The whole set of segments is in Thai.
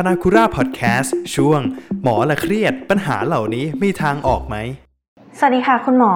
พนาคุราพอดแคสต์ช่วง หมอละเครียดปัญหาเหล่านี้มีทางออกไหม สวัสดีค่ะคุณหมอ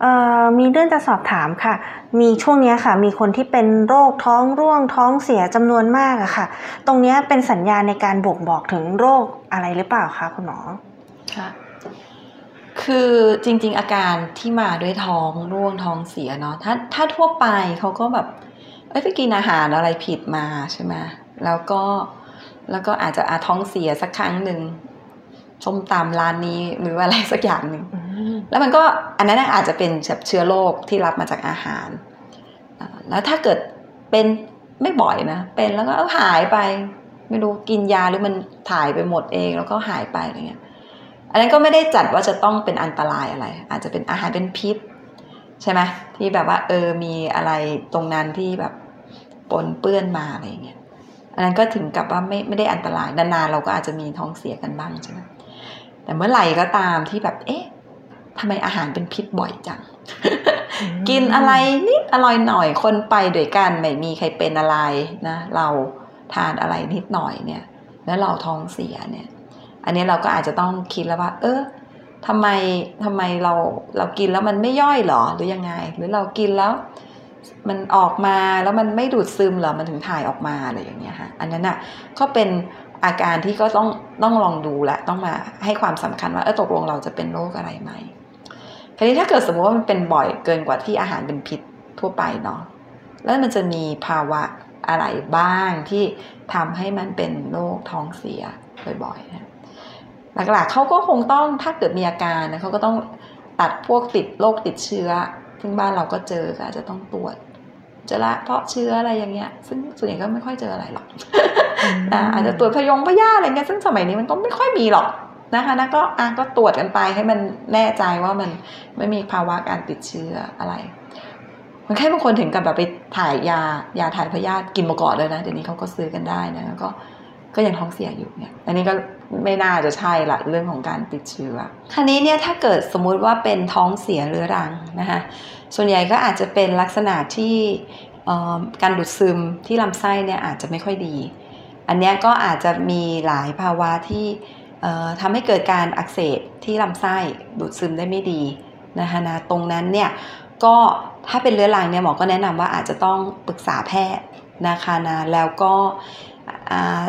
เอ่อมีเรื่องจะสอบถามค่ะ มีช่วงเนี้ยค่ะ มีคนที่เป็นโรคท้องร่วงท้องเสียจำนวนมากอะค่ะ ตรงเนี้ยเป็นสัญญาณในการบ่งบอกถึงโรคอะไรหรือเปล่าคะคุณหมอค่ะคือจริง ๆ อาการที่มาด้วยท้องร่วงท้องเสียเนาะถ้าถ้าทั่วไปเขาก็แบบเอ้ยไปกินอาหารอะไรผิดมาใช่ไหมแล้วก็ แล้วก็อาจจะอาท้องเสียสักครั้งหนึ่งส้มตำร้านนี้หรืออะไรสักอย่างหนึ่งแล้วมันก็อันนั้นอาจจะเป็นแบบเชื้อโรคที่รับมาจากอาหารอ่าแล้วถ้าเกิดเป็นไม่บ่อยนะ เป็นแล้วก็เอาหายไป ไม่รู้กินยาหรือมันถ่ายไปหมดเองแล้วก็หายไปอะไรเงี้ย อันนั้นก็ไม่ได้จัดว่าจะต้องเป็นอันตรายอะไร อาจจะเป็นอาหารเป็นพิษ ใช่ไหมที่แบบว่าเออมีอะไรตรงนั้นที่แบบปนเปื้อนมาอะไรเงี้ย อันนั้นก็ถึงกับว่าไม่ไม่ได้อันตรายนานๆเราก็อาจจะมีท้องเสียกันบ้างใช่ไหมแต่เมื่อไหร่ก็ตามที่แบบ เอ๊ะทำไมอาหารเป็นพิษบ่อยจัง กินอะไรนิดอร่อยหน่อยคนไปด้วยกันไม่มีใครเป็นอะไรนะ เราทานอะไรนิดหน่อยเนี่ย แล้วเราท้องเสียเนี่ย อันนี้เราก็อาจจะต้องคิดแล้วว่า เออทำไมทำไมเราเรากินแล้วมันไม่ย่อยหรอหรือยังไง หรือเรากินแล้ว มันออกมาแล้วมันไม่ดูดซึมเหรอมันถึงถ่ายออกมาอะไรอย่างเงี้ยค่ะอันนั้นอะก็เป็นอาการที่ก็ต้องต้องลองดูแหละต้องมาให้ความสำคัญว่าเออตกลงเราจะเป็นโรคอะไรไหมทีนี้ถ้าเกิดสมมติว่ามันเป็นบ่อยเกินกว่าที่อาหารเป็นพิษทั่วไปเนาะแล้วมันจะมีภาวะอะไรบ้างที่ทำให้มันเป็นโรคท้องเสียบ่อยๆนะหลักๆเขาก็คงต้องถ้าเกิดมีอาการนะเขาก็ต้องตัดพวกติดโรคติดเชื้อ ซึ่งบ้านเราก็เจอก็อาจจะต้องตรวจเจอละเพราะเชื้ออะไรอย่างเงี้ย ซึ่งส่วนใหญ่ก็ไม่ค่อยเจออะไรหรอกอ่าอาจจะตรวจพยงพยาธิอะไรเงี้ยซึ่งสมัยนี้มันก็ไม่ค่อยมีหรอกนะคะนะก็อะก็ตรวจกันไปให้มันแน่ใจว่ามันไม่มีภาวะการติดเชื้ออะไรคนไข้บางคนถึงกับแบบไปถ่ายยายาถ่ายพยาธิกินมาก่อนเลยนะเดี๋ยวนี้เขาก็ซื้อกันได้นะแล้วก็ ก็ยังท้องเสียอยู่เนี่ย อันนี้ก็ไม่น่าจะใช่ละเรื่องของการติดเชื้อคราวนี้เนี่ยถ้าเกิดสมมุติว่าเป็นท้องเสียเรื้อรังนะคะส่วนใหญ่ก็อาจจะเป็นลักษณะที่เอ่อการดูดซึมที่ลำไส้เนี่ยอาจจะไม่ค่อยดี อันนี้ก็อาจจะมีหลายภาวะที่เอ่อทำให้เกิดการอักเสบที่ลำไส้ดูดซึมได้ไม่ดีนะคะนะตรงนั้นเนี่ยก็ถ้าเป็นเรื้อรังเนี่ยหมอก็แนะนำว่าอาจจะต้องปรึกษาแพทย์นะคะนะแล้วก็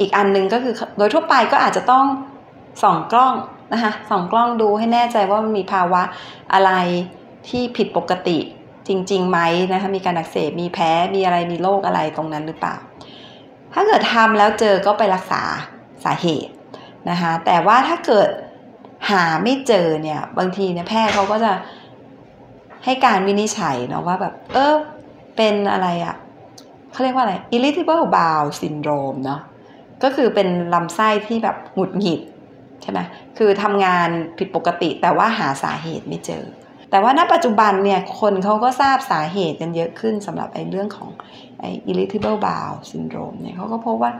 อีกอันหนึงก็คือโดยทั่วไปก็อาจจะต้องส่องกล้องนะคะส่องกล้องดูให้แน่ใจว่ามันมีภาวะอะไรที่ผิดปกติจริงๆไหมนะคะมีการอักเสบมีแพ้มีอะไรมีโรคอะไรตรงนั้นหรือเปล่า ถ้าเกิดทำแล้วเจอก็ไปรักษาสาเหตุนะคะแต่ว่าถ้าเกิดหาไม่เจอเนี่ยบางทีเนี่ยแพทย์เขาก็จะให้การวินิจฉัยเนาะว่าแบบเออเป็นอะไรอะ่ะ เขาเรียกว่าอะไร irritable bowel syndrome เนาะก็คือเป็นลำไส้ที่แบบหงุดหงิดใช่ไหมคือทำงานผิดปกติแต่ว่าหาสาเหตุไม่เจอ แต่ว่าณปัจจุบันเนี่ยคนเขาก็ทราบสาเหตุกันเยอะขึ้นสำหรับไอ้เรื่องของไอ้ irritable bowel syndrome เนี่ยเขาก็พบว่า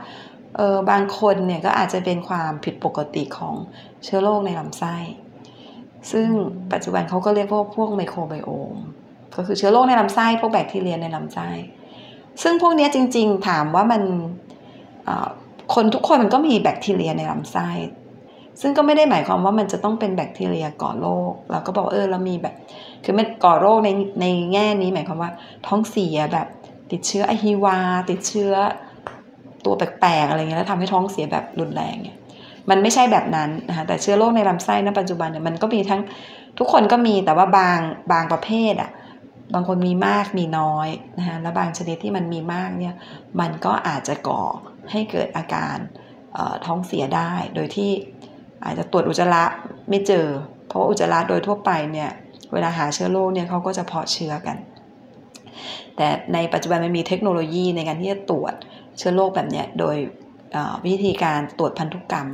เออบางคนเนี่ยก็อาจจะเป็นความผิดปกติของเชื้อโรคในลำไส้ ซึ่งปัจจุบันเขาก็เรียกว่าพวกไมโครไบโอมก็คือเชื้อโรคในลำไส้พวกแบคทีเรียในลำไส้ ซึ่งพวกนี้จริง ๆ ถามว่ามันคนทุกคนมันก็มีแบคทีเรียในลำไส้ซึ่งก็ไม่ได้หมายความว่ามันจะต้องเป็นแบคทีเรียก่อโรคเราก็บอกเออเรามีแบบ คือมันก่อโรคในในแง่นี้หมายความว่า ท้องเสียแบบติดเชื้ออะฮิวา ติดเชื้อตัวแปลกๆอะไรเงี้ยแล้วทำให้ท้องเสียแบบรุนแรงเนี่ยมันไม่ใช่แบบนั้นนะคะแต่เชื้อโรคในลำไส้ณปัจจุบันเนี่ยมันก็มีทั้งทุกคนก็มีแต่ว่าบางบางประเภทอะ บางคนมีมากมีน้อยนะคะแล้วบางชนิดที่มันมีมากเนี่ยมันก็อาจจะก่อให้เกิดอาการท้องเสียได้ โดยที่อาจจะตรวจอุจจาระไม่เจอ เพราะว่าอุจจาระโดยทั่วไปเนี่ยเวลาหาเชื้อโรคเนี่ยเขาก็จะเพาะเชื้อกัน แต่ในปัจจุบันมันมีเทคโนโลยีในการที่จะตรวจเชื้อโรคแบบเนี้โดยวิธีการตรวจพันธุกรรม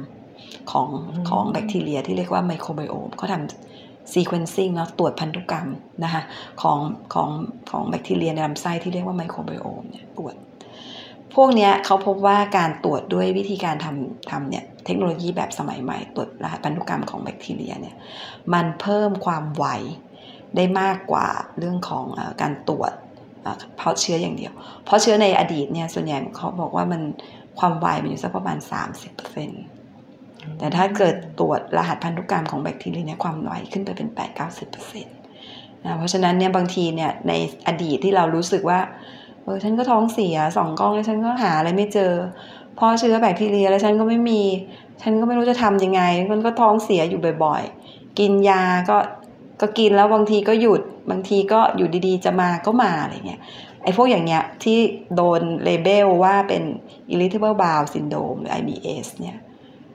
ของของแบคทีเรียที่เรียกว่าไมโครไบโอมเขาทำ ซีเควนซิ่งเนาะตรวจพันธุกรรมนะคะของของของแบคทีเรียในลำไส้ที่เรียกว่าไมโครไบโอมเนี่ยตรวจ พวกนี้เขาพบว่าการตรวจด้วยวิธีการทำทำเนี่ยเทคโนโลยีแบบสมัยใหม่ตรวจรหัสพันธุกรรมของแบคทีเรียเนี่ยมันเพิ่มความไวได้มากกว่าเรื่องของอการตรวจเพาะเชื้ออย่างเดียว เพราะเชื้อในอดีตเนี่ยส่วนใหญ่เขาบอกว่ามันความไวมันอยู่สักประมาณ 30% แต่ถ้าเกิดตรวจรหัสพันธุกรรมของแบคทีเรียเนี่ยความไวขึ้นไปเป็น 8 9 0นะเพราะฉะนั้นเนี่ยบางทีเนี่ยในอดีตที่เรารู้สึกว่าเออฉันก็ท้องเสียสองกล้องแล้วฉันก็หาอะไรไม่เจอพอเชื้อแบคทีเรียแล้วฉันก็ไม่มี ฉันก็ไม่รู้จะทำยังไง มันก็ท้องเสียอยู่บ่อยๆ กินยาก็ก็กินแล้วบางทีก็หยุดบางทีก็อยู่ดีๆ จะมาก็มาอะไรเงี้ยไอ้พวกอย่างเงี้ยที่โดนเลเบลว่าเป็น irritable bowel syndrome หรือ IBS เนี่ย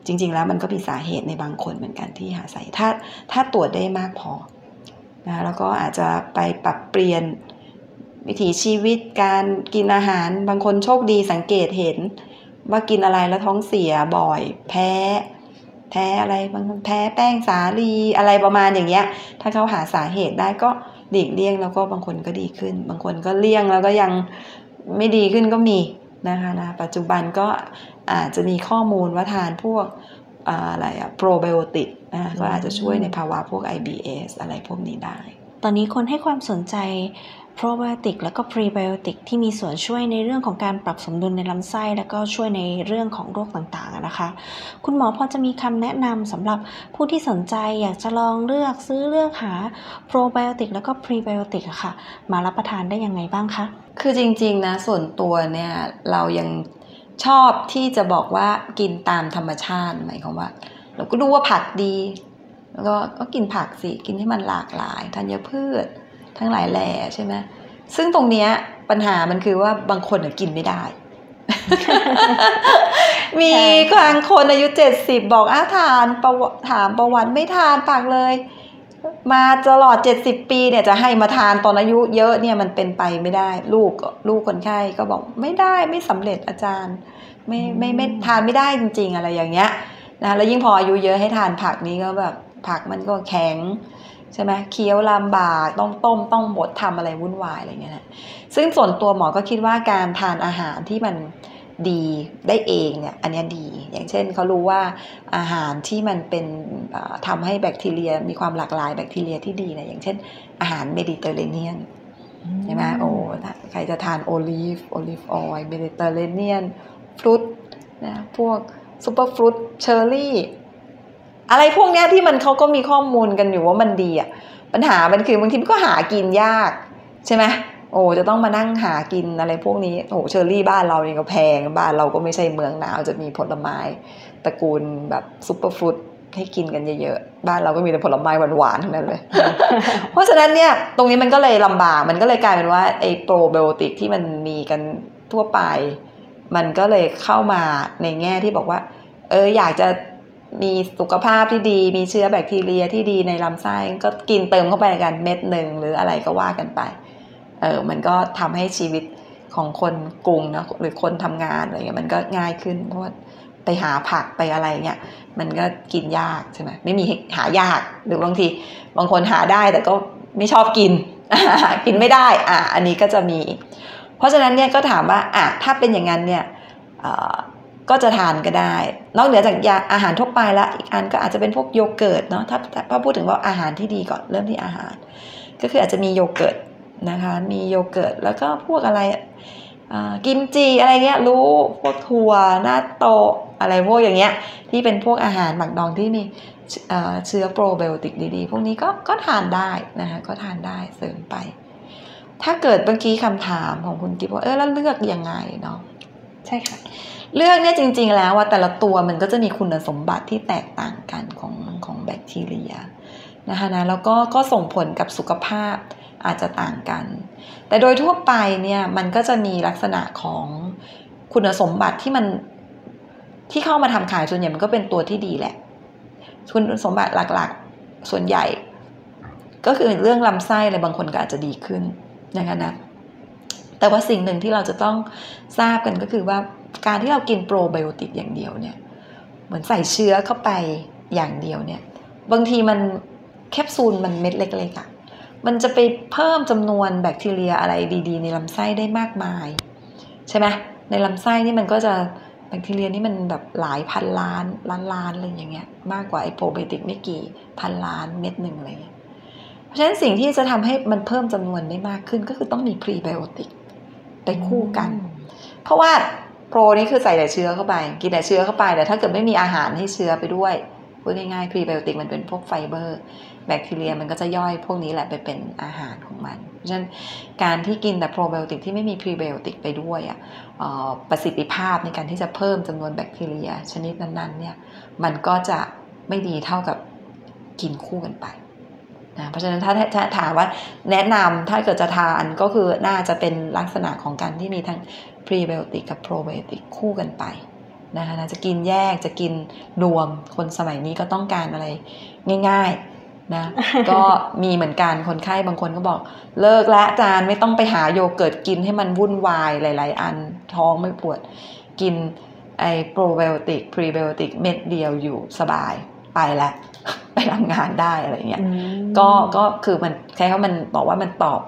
จริง ๆ แล้วมันก็มีสาเหตุในบางคนเหมือนกันที่หาสาเหตุถ้าถ้าตรวจได้มากพอนะแล้วก็อาจจะไปปรับเปลี่ยนวิถีชีวิตการกินอาหารบางคนโชคดีสังเกตเห็น ว่ากินอะไรแล้วท้องเสียบ่อย แพ้แพ้อะไรบางคนแพ้แป้งสาลีอะไรประมาณอย่างเงี้ย ถ้าเขาหาสาเหตุได้ก็หลีกเลี่ยงแล้วก็บางคนก็ดีขึ้น บางคนก็เลี่ยงแล้วก็ยังไม่ดีขึ้นก็มี นะคะนะปัจจุบันก็อาจจะมีข้อมูลว่าทานพวกอะไรอะโปรไบโอติกนะก็อาจจะช่วยในภาวะพวก IBS อะไรพวกนี้ได้ ตอนนี้คนให้ความสนใจ โปรไบโอติกและก็พรีไบโอติกที่มีส่วนช่วยในเรื่องของการปรับสมดุลในลำไส้ แล้วก็ช่วยในเรื่องของโรคต่างๆนะคะ คุณหมอพอจะมีคำแนะนำสำหรับผู้ที่สนใจอยากจะลองเลือกซื้อเลือกหาโปรไบโอติกแล้วก็พรีไบโอติกอะค่ะ มารับประทานได้ยังไงบ้างคะ คือจริงๆนะส่วนตัวเนี่ยเรายังชอบที่จะบอกว่ากินตามธรรมชาติหมายความว่า เราก็ดูว่าผักดี แล้วก็ก็กินผักสิ กินให้มันหลากหลายธัญพืช ทั้งหลายแหล่ใช่ไหมซึ่งตรงเนี้ยปัญหามันคือว่าบางคนกินไม่ได้ มีบางคนอายุเจ็ดสิบบอกอ้าทานประถามประวัติไม่ทานปากเลย มาตลอดเจ็ดสิบปีเนี่ยจะให้มาทานตอนอายุเยอะเนี่ยมันเป็นไปไม่ได้ ลูกลูกคนไข้ก็บอกไม่ได้ไม่สำเร็จอาจารย์ ไม่ไม่ไม่ทานไม่ได้จริง ๆ อะไรอย่างเงี้ยนะแล้วยิ่งพออายุเยอะให้ทานผักนี้ก็แบบผักมันก็แข็ง ใช่ไหมเคี้ยวลำบากต้องต้มต้องบดทำอะไรวุ่นวายอะไรเงี้ยนะซึ่งส่วนตัวหมอก็คิดว่าการทานอาหารที่มันดีได้เองเนี่ยอันนี้ดี อย่างเช่นเขารู้ว่าอาหารที่มันเป็นทำให้แบคทีเรียมีความหลากหลายแบคทีเรียที่ดีนะอย่างเช่น อาหารเมดิเตอร์เรเนียนใช่ไหมโอ้ใครจะทาน olive olive oil Mediterranean fruit นะพวก superfruit เชอร์รี่ อะไรพวกเนี้ยที่มันเขาก็มีข้อมูลกันอยู่ว่ามันดีอะปัญหามันคือบางทีมันก็หากินยากใช่ไหมโอ้จะต้องมานั่งหากินอะไรพวกนี้โอ้เชอร์รี่บ้านเราเนี่ยก็แพงบ้านเราก็ไม่ใช่เมืองหนาวจะมีผลไม้ตระกูลแบบ superfruit ให้กินกันเยอะๆ บ้านเราก็มีแต่ผลไม้หวานๆทั้งนั้นเลย เพราะฉะนั้นเนี่ยตรงนี้มันก็เลยลำบาก มันก็เลยกลายเป็นว่าไอ้โปรไบโอติกที่มันมีกันทั่วไป มันก็เลยเข้ามาในแง่ที่บอกว่า เอออยากจะ มีสุขภาพที่ดี มีเชื้อแบคทีเรียที่ดีในลำไส้ก็กินเติมเข้าไปกันเม็ดหนึ่งหรืออะไรก็ว่ากันไป เออมันก็ทำให้ชีวิตของคนกรุงนะหรือคนทำงานอะไรเงี้ยมันก็ง่ายขึ้น เพราะว่าไปหาผักไปอะไรเงี้ยมันก็กินยากใช่ไหมไม่มีหายากหรือบางที บางคนหาได้แต่ก็ไม่ชอบกิน กินไม่ได้อะอันนี้ก็จะมี เพราะฉะนั้นเนี่ยก็ถามว่าอะถ้าเป็นอย่างนั้นเนี่ย ก็จะทานก็ได้ นอกเหนือจากยาอาหารทั่วไปแล้วอีกอันก็อาจจะเป็นพวกโยเกิร์ตเนาะถ้าถ้าพูดถึงว่าอาหารที่ดีก่อนเริ่มที่อาหาร ก็คืออาจจะมีโยเกิร์ตนะคะ มีโยเกิร์ตแล้วก็พวกอะไรกิมจิอะไรเงี้ยรู้พวกถั่วนัตโตะอะไรพวกอย่างเงี้ยที่เป็นพวกอาหารหมักดองที่มีเชื้อโปรไบโอติกดีๆ พวกนี้ก็ก็ทานได้นะคะก็ทานได้เสริมไป ถ้าเกิดเมื่อกี้คำถามของคุณกิ๊บว่าเออแล้วเลือกยังไงเนาะใช่ค่ะ เลือกเนี่ยจริง ๆ แล้วว่าแต่ละตัวมันก็จะมีคุณสมบัติที่แตกต่างกันของของแบคทีเรียนะคะนะแล้วก็ก็ส่งผลกับสุขภาพอาจจะต่างกัน แต่โดยทั่วไปเนี่ยมันก็จะมีลักษณะของคุณสมบัติที่มันที่เข้ามาทำขายส่วนใหญ่มันก็เป็นตัวที่ดีแหละคุณสมบัติหลักๆส่วนใหญ่ ก็คือเรื่องลำไส้อะไรบางคนก็อาจจะดีขึ้นนะคะนะแต่ว่าสิ่งหนึ่งที่เราจะต้องทราบกันก็คือว่า การที่เรากินโปรไบโอติกอย่างเดียวเนี่ยเหมือนใส่เชื้อเข้าไปอย่างเดียวเนี่ยบางทีมันแคปซูลมันเม็ดเล็กๆอะ่ะมันจะไปเพิ่มจำนวนแบคทีเรียอะไรดี ๆ ในลำไส้ได้มากมาย ใช่ไหมในลำไส้นี่มันก็จะแบคทีเรียนี่มันแบบหลายพันล้านล้านล้านอะไรอย่างเงี้ยมากกว่าไอโปรไบโอติกไม่กี่พันล้านเม็ดหนึ่งอะไรเงี้ยเพราะฉะนั้นสิ่งที่จะทำให้มันเพิ่มจำนวนได้มากขึ้นก็คือต้องมีพรีไบโอติกไปคู่กัน เพราะว่า โปรนี่คือใส่แต่เชื้อเข้าไป กินแต่เชื้อเข้าไป แต่ถ้าเกิดไม่มีอาหารให้เชื้อไปด้วยพูดง่ายๆพรีไบโอติกมันเป็นพวกไฟเบอร์ แบคทีเรียมันก็จะย่อยพวกนี้แหละไปเป็นอาหารของมัน เพราะฉะนั้นการที่กินแต่โปรไบโอติกที่ไม่มีพรีไบโอติกไปด้วยอะประสิทธิภาพในการที่จะเพิ่มจำนวนแบคทีเรีย ชนิดนั้นๆเนี่ยมันก็จะไม่ดีเท่ากับกินคู่กันไป นะเพราะฉะนั้นถ้าถ้าถามว่าแนะนำถ้าเกิดจะทานก็คือน่าจะเป็นลักษณะของการที่มีทั้งพรีไบโอติกกับโปรไบโอติกคู่กันไปนะคะนะจะกินแยกจะกินรวมคนสมัยนี้ก็ต้องการอะไรง่ายๆนะก็มีเหมือนกันคนไข้บางคนก็บอกเลิกและอาจารย์ไม่ต้องไปหาโยเกิร์ตกินให้มันวุ่นวายหลาย ๆ อันท้องไม่ปวดกินไอ้โปรไบโอติกพรีไบโอติกเม็ดเดียวอยู่สบายไปแล้ว ไปทำงานได้อะไรเงี้ยอืมก็ก็คือมันใช้คำว่ามันบอกว่ามันตอบ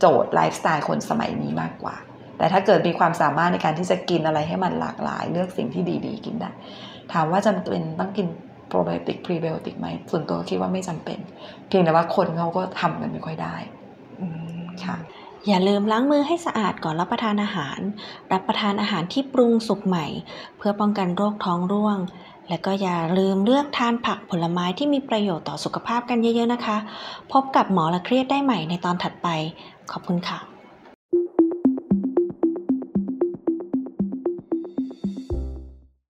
โจทย์ไลฟ์สไตล์คนสมัยนี้มากกว่า แต่ถ้าเกิดมีความสามารถในการที่จะกินอะไรให้มันหลากหลาย เลือกสิ่งที่ดีๆ กินได้ ถามว่าจำเป็นต้องกินโปรไบโอติกพรีไบโอติกไหมส่วนตัวคิดว่าไม่จำเป็น เพียงแต่ว่าคนเขาก็ทำกันไม่ค่อยได้อืมค่ะอย่าลืมล้างมือให้สะอาดก่อนรับประทานอาหาร รับประทานอาหารที่ปรุงสุกใหม่ เพื่อป้องกันโรคท้องร่วง และก็อย่าลืมเลือกทานผักผลไม้ที่มีประโยชน์ต่อสุขภาพกันเยอะๆนะคะ พบกับหมอละเครียดได้ใหม่ในตอนถัดไป ขอบคุณค่ะ